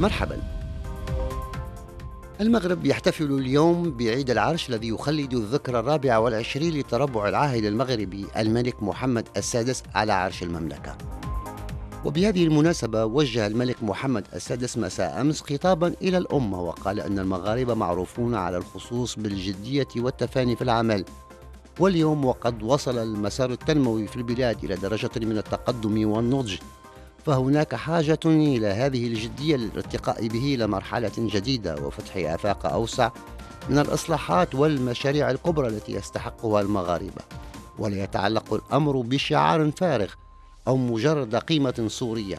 مرحبا. المغرب يحتفل اليوم بعيد العرش الذي يخلد الذكرى الرابعة والعشرين لتربع العاهل المغربي الملك محمد السادس على عرش المملكة. وبهذه المناسبة وجه الملك محمد السادس مساء أمس خطابا إلى الأمة وقال أن المغاربة معروفون على الخصوص بالجدية والتفاني في العمل. واليوم وقد وصل المسار التنموي في البلاد إلى درجة من التقدم والنضج. فهناك حاجة إلى هذه الجدية للارتقاء به إلى مرحلة جديدة وفتح آفاق أوسع من الإصلاحات والمشاريع الكبرى التي يستحقها المغاربة. ولا يتعلق الأمر بشعار فارغ أو مجرد قيمة صورية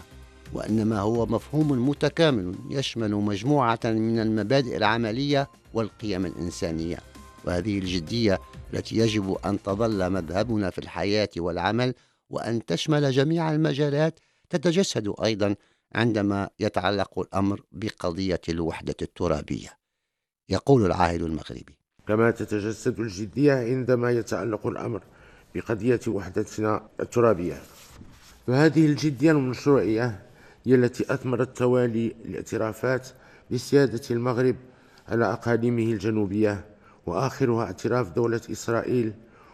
وإنما هو مفهوم متكامل يشمل مجموعة من المبادئ العملية والقيم الإنسانية. وهذه الجدية التي يجب أن تظل مذهبنا في الحياة والعمل وأن تشمل جميع المجالات تتجسد أيضا عندما يتعلق الأمر بقضية الوحدة الترابية. يقول العاهل المغربي. كما تتجسد الجدية عندما يتعلق الأمر بقضية وحدتنا الترابية. فهذه الجدية المشروعية هي التي أثمرت توالي الاعترافات بسيادة المغرب على أقاليمه الجنوبية وآخرها اعتراف دولة إسرائيل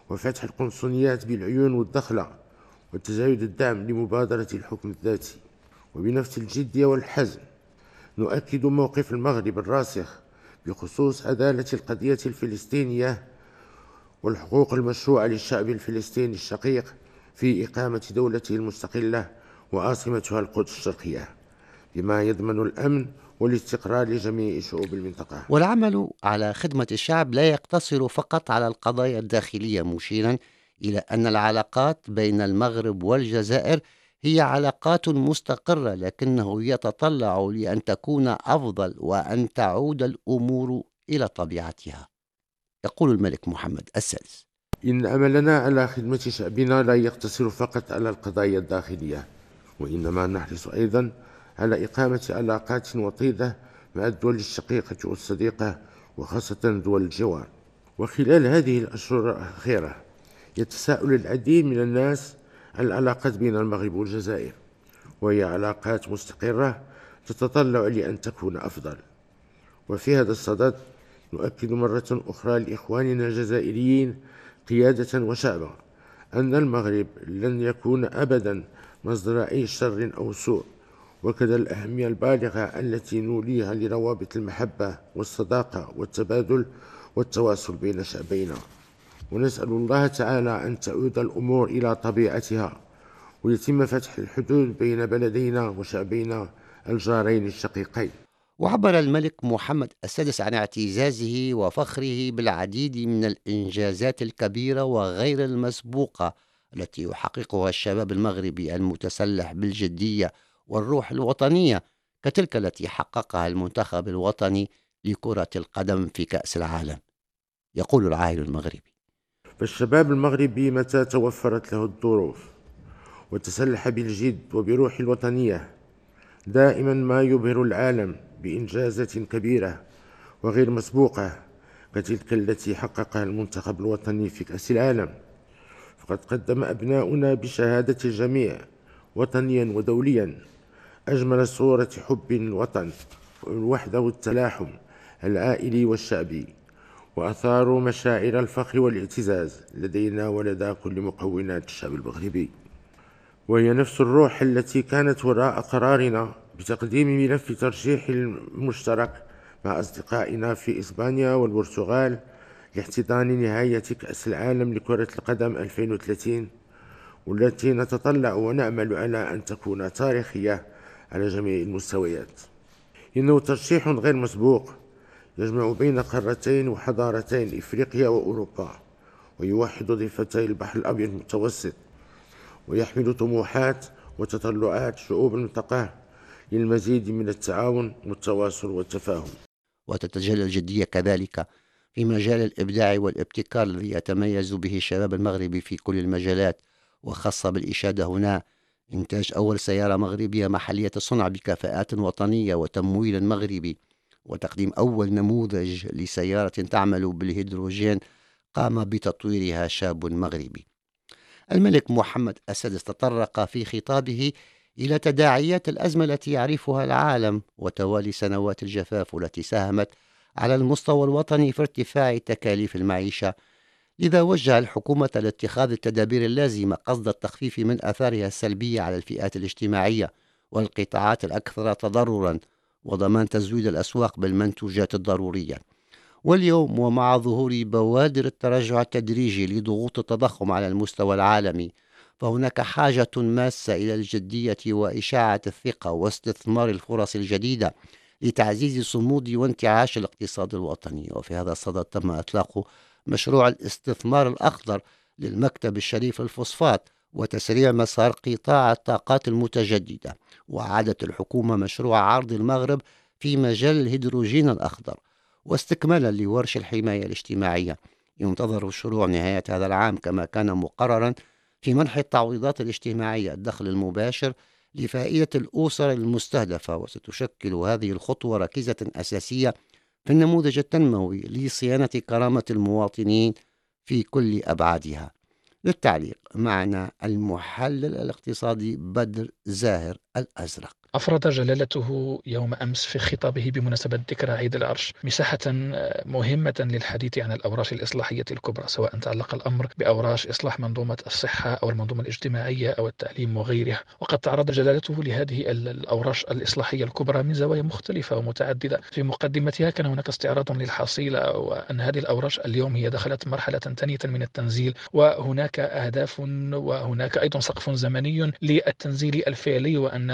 وفتح القنصليات بالعيون والدخلة وتزايد الدعم لمبادرة الحكم الذاتي. وبنفس الجدية والحزم نؤكد موقف المغرب الراسخ بخصوص عدالة القضية الفلسطينية والحقوق المشروعة للشعب الفلسطيني الشقيق في إقامة دولته المستقلة وعاصمتها القدس الشرقية. بما يضمن الأمن والاستقرار لجميع شعوب المنطقة. والعمل على خدمة الشعب لا يقتصر فقط على القضايا الداخلية مشيرا إلى أن العلاقات بين المغرب والجزائر هي علاقات مستقرة لكنه يتطلع لأن تكون أفضل وأن تعود الأمور إلى طبيعتها. يقول الملك محمد السادس. إن عملنا على خدمة شعبنا لا يقتصر فقط على القضايا الداخلية وإنما نحرص أيضا على إقامة علاقات وطيدة مع الدول الشقيقة والصديقة وخاصة دول الجوار. وخلال هذه الأشهر الأخيرة يتساءل العديد من الناس عن العلاقات بين المغرب والجزائر وهي علاقات مستقرة تتطلع لأن تكون أفضل. وفي هذا الصدد نؤكد مرة أخرى لإخواننا الجزائريين قيادة وشعبا أن المغرب لن يكون أبدا مصدر أي شر أو سوء وكذا الأهمية البالغة التي نوليها لروابط المحبة والصداقة والتبادل والتواصل بين شعبينا. ونسأل الله تعالى أن تعود الأمور إلى طبيعتها ويتم فتح الحدود بين بلدينا وشعبينا الجارين الشقيقين. وعبر الملك محمد السادس عن اعتزازه وفخره بالعديد من الإنجازات الكبيرة وغير المسبوقة التي يحققها الشباب المغربي المتسلح بالجدية والروح الوطنية كتلك التي حققها المنتخب الوطني لكرة القدم في كأس العالم. يقول العاهل المغربي. فالشباب المغربي متى توفرت له الظروف وتسلح بالجد وبروح الوطنية؟ دائما ما يبهر العالم بإنجازات كبيرة وغير مسبوقة كتلك التي حققها المنتخب الوطني في كأس العالم. فقد قدم أبناؤنا بشهادة الجميع وطنيا ودوليا أجمل صورة حب الوطن والوحدة والتلاحم العائلي والشعبي. وأثاروا مشاعر الفخر والاعتزاز لدينا ولدى كل مكونات الشعب المغربي. وهي نفس الروح التي كانت وراء قرارنا بتقديم ملف ترشيح المشترك مع أصدقائنا في إسبانيا والبرتغال لاحتضان نهاية كأس العالم لكرة القدم 2030 والتي نتطلع ونعمل على أن تكون تاريخية على جميع المستويات. إنه ترشيح غير مسبوق يجمع بين قارتين وحضارتين إفريقيا وأوروبا ويوحد ضفتي البحر الأبيض المتوسط ويحمل طموحات وتطلعات شعوب المنطقة للمزيد من التعاون والتواصل والتفاهم. وتتجلى الجدية كذلك في مجال الإبداع والابتكار الذي يتميز به الشباب المغربي في كل المجالات وخاصة بالإشادة هنا. إنتاج أول سيارة مغربية محلية الصنع بكفاءات وطنية وتمويل مغربي. وتقديم أول نموذج لسيارة تعمل بالهيدروجين قام بتطويرها شاب مغربي. الملك محمد السادس تطرق في خطابه إلى تداعيات الأزمة التي يعرفها العالم وتوالي سنوات الجفاف التي ساهمت على المستوى الوطني في ارتفاع تكاليف المعيشة. لذا وجه الحكومة لاتخاذ التدابير اللازمة قصد التخفيف من آثارها السلبية على الفئات الاجتماعية والقطاعات الأكثر تضررا. وضمان تزويد الأسواق بالمنتوجات الضرورية. واليوم ومع ظهور بوادر التراجع التدريجي لضغوط التضخم على المستوى العالمي فهناك حاجة ماسة إلى الجدية وإشاعة الثقة واستثمار الفرص الجديدة لتعزيز صمود وانتعاش الاقتصاد الوطني. وفي هذا الصدد تم إطلاق مشروع الاستثمار الأخضر للمكتب الشريف الفوسفات وتسريع مسار قطاع الطاقات المتجددة وعادت الحكومة مشروع عرض المغرب في مجال الهيدروجين الأخضر واستكمالا لورش الحماية الاجتماعية. ينتظر الشروع نهاية هذا العام كما كان مقررا في منح التعويضات الاجتماعية الدخل المباشر لفائدة الأسر المستهدفة وستشكل هذه الخطوة ركيزة أساسية في النموذج التنموي لصيانة كرامة المواطنين في كل أبعادها. للتعليق معنا المحلل الاقتصادي بدر زاهر الأزرق. أفرد جلالته يوم أمس في خطابه بمناسبة ذكرى عيد العرش مساحة مهمة للحديث عن الأوراش الإصلاحية الكبرى سواء تعلق الأمر بأوراش إصلاح منظومة الصحة أو المنظومة الاجتماعية أو التعليم وغيرها. وقد تعرض جلالته لهذه الأوراش الإصلاحية الكبرى من زوايا مختلفة ومتعددة. في مقدمتها كان هناك استعراض للحصيلة وأن هذه الأوراش اليوم هي دخلت مرحلة ثانية من التنزيل وهناك أهداف وهناك أيضا سقف زمني للتنزيل الفعلي وأن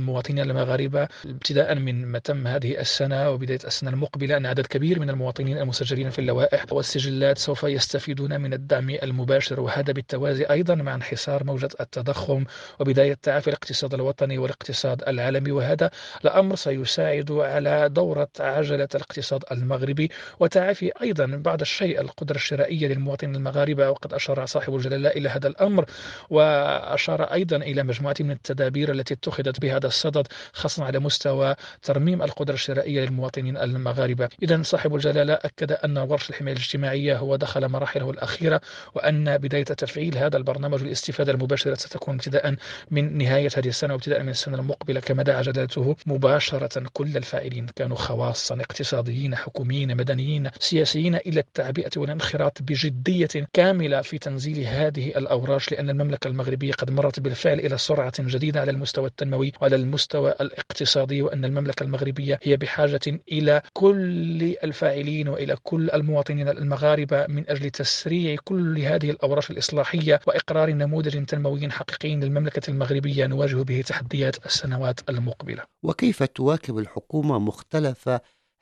المواطنين المغاربة ابتداء من ما تم هذه السنة وبداية السنة المقبلة أن عدد كبير من المواطنين المسجلين في اللوائح والسجلات سوف يستفيدون من الدعم المباشر وهذا بالتوازي أيضا مع انحسار موجة التضخم وبداية تعافي الاقتصاد الوطني والاقتصاد العالمي وهذا الأمر سيساعد على دورة عجلة الاقتصاد المغربي وتعافي أيضا بعض الشيء القدرة الشرائية للمواطنين المغاربة. وقد أشار صاحب الجلالة إلى هذا الأمر وأشار أيضا إلى مجموعة من التدابير التي اتخذت بهذا الصدد خاصة على مستوى ترميم القدرة الشرائية للمواطنين المغاربة. إذا صاحب الجلالة أكد أن ورش الحماية الاجتماعية هو دخل مراحله الأخيرة وأن بداية تفعيل هذا البرنامج والاستفادة المباشرة ستكون ابتداء من نهاية هذه السنة وابتداء من السنة المقبلة. كما دعا جلالته مباشرة كل الفاعلين كانوا خواصا اقتصاديين حكوميين مدنيين سياسيين إلى التعبئة والانخراط بجدية كاملة في تنزيل هذه الأوراش لأن المملكة المغربية قد مرت بالفعل إلى سرعة جديدة على المستوى التنموي وعلى المستوى الاقتصادي وأن المملكة المغربية هي بحاجة إلى كل الفاعلين وإلى كل المواطنين المغاربة من أجل تسريع كل هذه الأوراش الإصلاحية وإقرار نموذج تنموي حقيقي للمملكة المغربية نواجه به تحديات السنوات المقبلة. وكيف تواكب الحكومة مختلف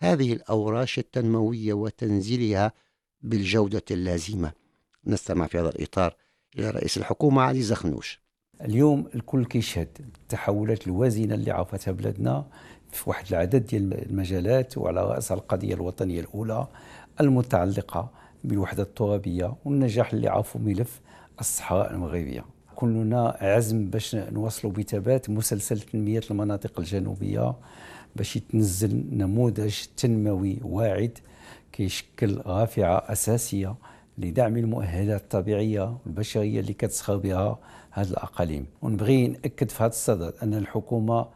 هذه الأوراش التنموية وتنزيلها بالجودة اللازمة؟ نستمع في هذا الإطار إلى رئيس الحكومة علي زخنوش. اليوم الكل كيشهد التحولات الوازنة اللي عرفتها بلادنا في واحد العدد ديال المجالات وعلى راسها القضية الوطنية الأولى المتعلقة بالوحدة الترابية والنجاح اللي عرفوا ملف الصحراء المغربية. كلنا عزم باش نوصلوا بثبات مسلسل تنمية المناطق الجنوبية باش يتنزل نموذج تنموي واعد كيشكل رافعة أساسية لدعم المؤهلات الطبيعية والبشرية اللي كتسخر بها هذه الأقاليم. ونبغي نأكد في هذا الصدد أن الحكومة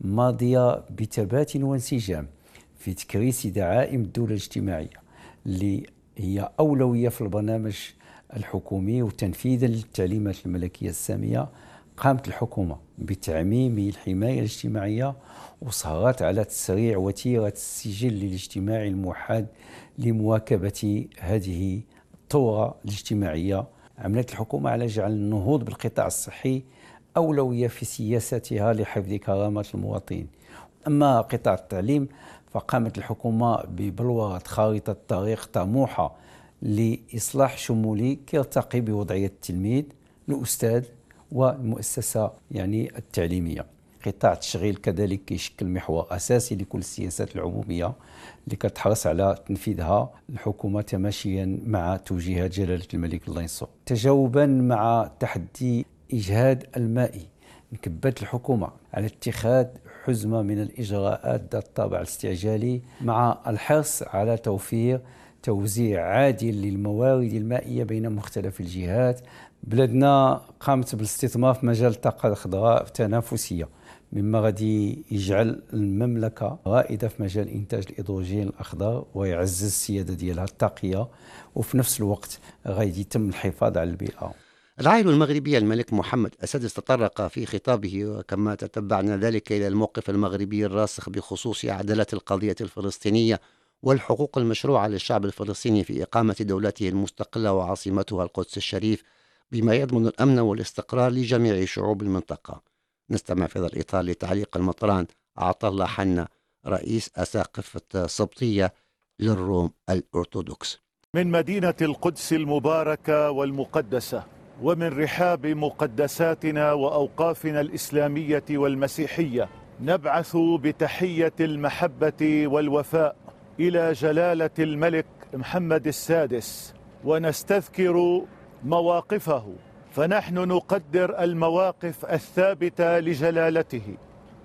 ماضية بثبات وانسجام في تكريس دعائم الدولة الاجتماعية اللي هي أولوية في البرنامج الحكومي وتنفيذا للتعليمات الملكية السامية. قامت الحكومة بتعميم الحماية الاجتماعية وصارت على تسريع وتيرة السجل الاجتماعي الموحد لمواكبة هذه الثورة الاجتماعية. عملت الحكومة على جعل النهوض بالقطاع الصحي أولوية في سياستها لحفظ كرامة المواطنين. أما قطاع التعليم فقامت الحكومة ببلورة خارطة طريق طموحة لإصلاح شمولي كيرتقي بوضعية التلميذ الأستاذ والمؤسسة يعني التعليمية. قطاع التشغيل كذلك كيشكل محور أساسي لكل السياسات العمومية اللي كتحرص على تنفيذها الحكومة تماشيا مع توجيهات جلالة الملك الله ينصر. تجاوبا مع تحدي إجهاد المائي انكبت الحكومة على اتخاذ حزمة من الإجراءات ذات الطابع الاستعجالي مع الحرص على توفير توزيع عادل للموارد المائية بين مختلف الجهات. بلادنا قامت بالاستثمار في مجال الطاقة الخضراء تنافسية. مما غادي يجعل المملكة رائدة في مجال إنتاج الهيدروجين الأخضر ويعزز السيادة ديالها الطاقية وفي نفس الوقت غادي يتم الحفاظ على البيئة. العائلة المغربية الملك محمد السادس تطرق في خطابه وكما تتبعنا ذلك إلى الموقف المغربي الراسخ بخصوص عدالة القضية الفلسطينية والحقوق المشروعة للشعب الفلسطيني في إقامة دولته المستقلة وعاصمتها القدس الشريف بما يضمن الأمن والاستقرار لجميع شعوب المنطقة. نستمع في هذا الإطار لتعليق المطران عطا الله حنا رئيس أساقفة سبطية للروم الأرثوذكس. من مدينة القدس المباركة والمقدسة ومن رحاب مقدساتنا وأوقافنا الإسلامية والمسيحية نبعث بتحية المحبة والوفاء إلى جلالة الملك محمد السادس ونستذكر مواقفه. فنحن نقدر المواقف الثابتة لجلالته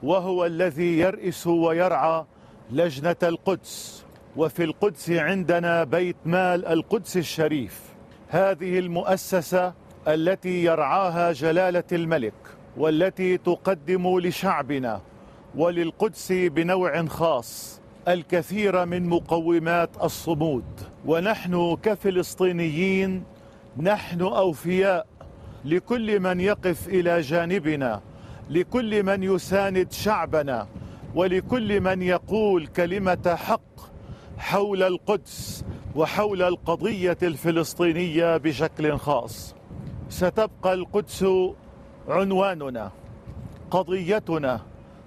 وهو الذي يرئس ويرعى لجنة القدس وفي القدس عندنا بيت مال القدس الشريف. هذه المؤسسة التي يرعاها جلالة الملك والتي تقدم لشعبنا وللقدس بنوع خاص الكثير من مقومات الصمود. ونحن كفلسطينيين نحن أوفياء لكل من يقف إلى جانبنا لكل من يساند شعبنا ولكل من يقول كلمة حق حول القدس وحول القضية الفلسطينية بشكل خاص. ستبقى القدس عنواننا قضيتنا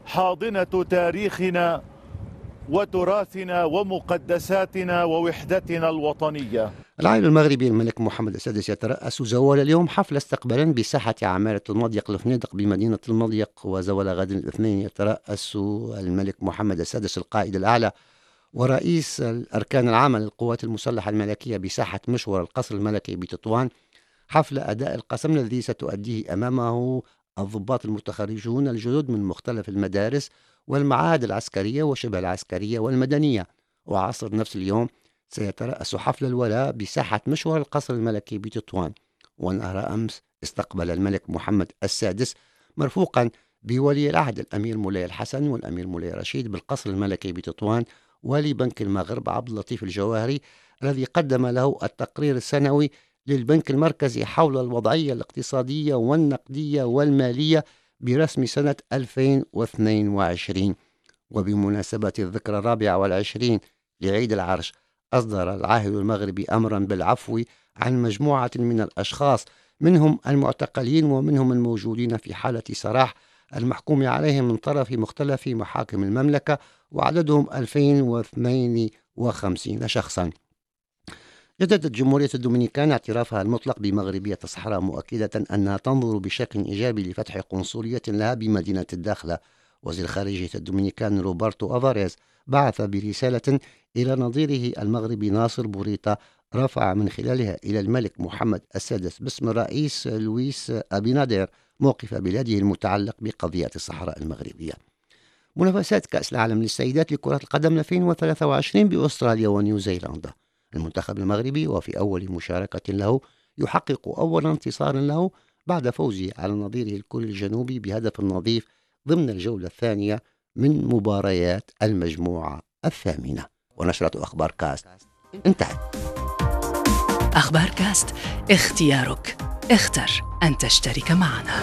حاضنة تاريخنا وتراثنا ومقدساتنا ووحدتنا الوطنية. العائل المغربي الملك محمد السادس يترأس زوال اليوم حفل استقبالا بساحة عمارة المضيق الفنيدق بمدينة المضيق وزوال غد الاثنين. يترأس الملك محمد السادس القائد الأعلى ورئيس الأركان العامة للقوات المسلحة الملكية بساحة مشور القصر الملكي بتطوان. حفل أداء القسم الذي ستؤديه أمامه الضباط المتخرجون الجدد من مختلف المدارس والمعاهد العسكرية وشبه العسكرية والمدنية. وعصر نفس اليوم سيترأس حفل الولاء بساحة مشوار القصر الملكي بتطوان. ونهر أمس استقبل الملك محمد السادس مرفوقا بولي العهد الأمير مولاي الحسن والأمير مولاي رشيد بالقصر الملكي بتطوان والي بنك المغرب عبد اللطيف الجواهري الذي قدم له التقرير السنوي للبنك المركزي حول الوضعية الاقتصادية والنقدية والمالية برسم سنة 2022 وبمناسبة الذكرى الرابعة والعشرين لعيد العرش أصدر العاهل المغربي أمرا بالعفو عن مجموعة من الأشخاص منهم المعتقلين ومنهم الموجودين في حالة سراح المحكوم عليهم من طرف مختلف محاكم المملكة وعددهم 2052 شخصا. جددت جمهورية الدومينيكان اعترافها المطلق بمغربية الصحراء مؤكدة أنها تنظر بشكل إيجابي لفتح قنصلية لها بمدينة الداخلة. وزير خارجية الدومينيكان روبرتو أفاريز بعث برسالة إلى نظيره المغربي ناصر بوريطا رفع من خلالها إلى الملك محمد السادس باسم الرئيس لويس أبينادير موقف بلاده المتعلق بقضية الصحراء المغربية. منافسات كأس العالم للسيدات لكرة القدم 2023 بأستراليا ونيوزيلندا. المنتخب المغربي وفي أول مشاركة له يحقق أول انتصار له بعد فوزه على نظيره الكوري الجنوبي بهدف نظيف ضمن الجولة الثانية من مباريات المجموعة الثامنة. ونشرة أخبار كاست. انتهت. أخبار كاست اختيارك. اختر أن تشترك معنا.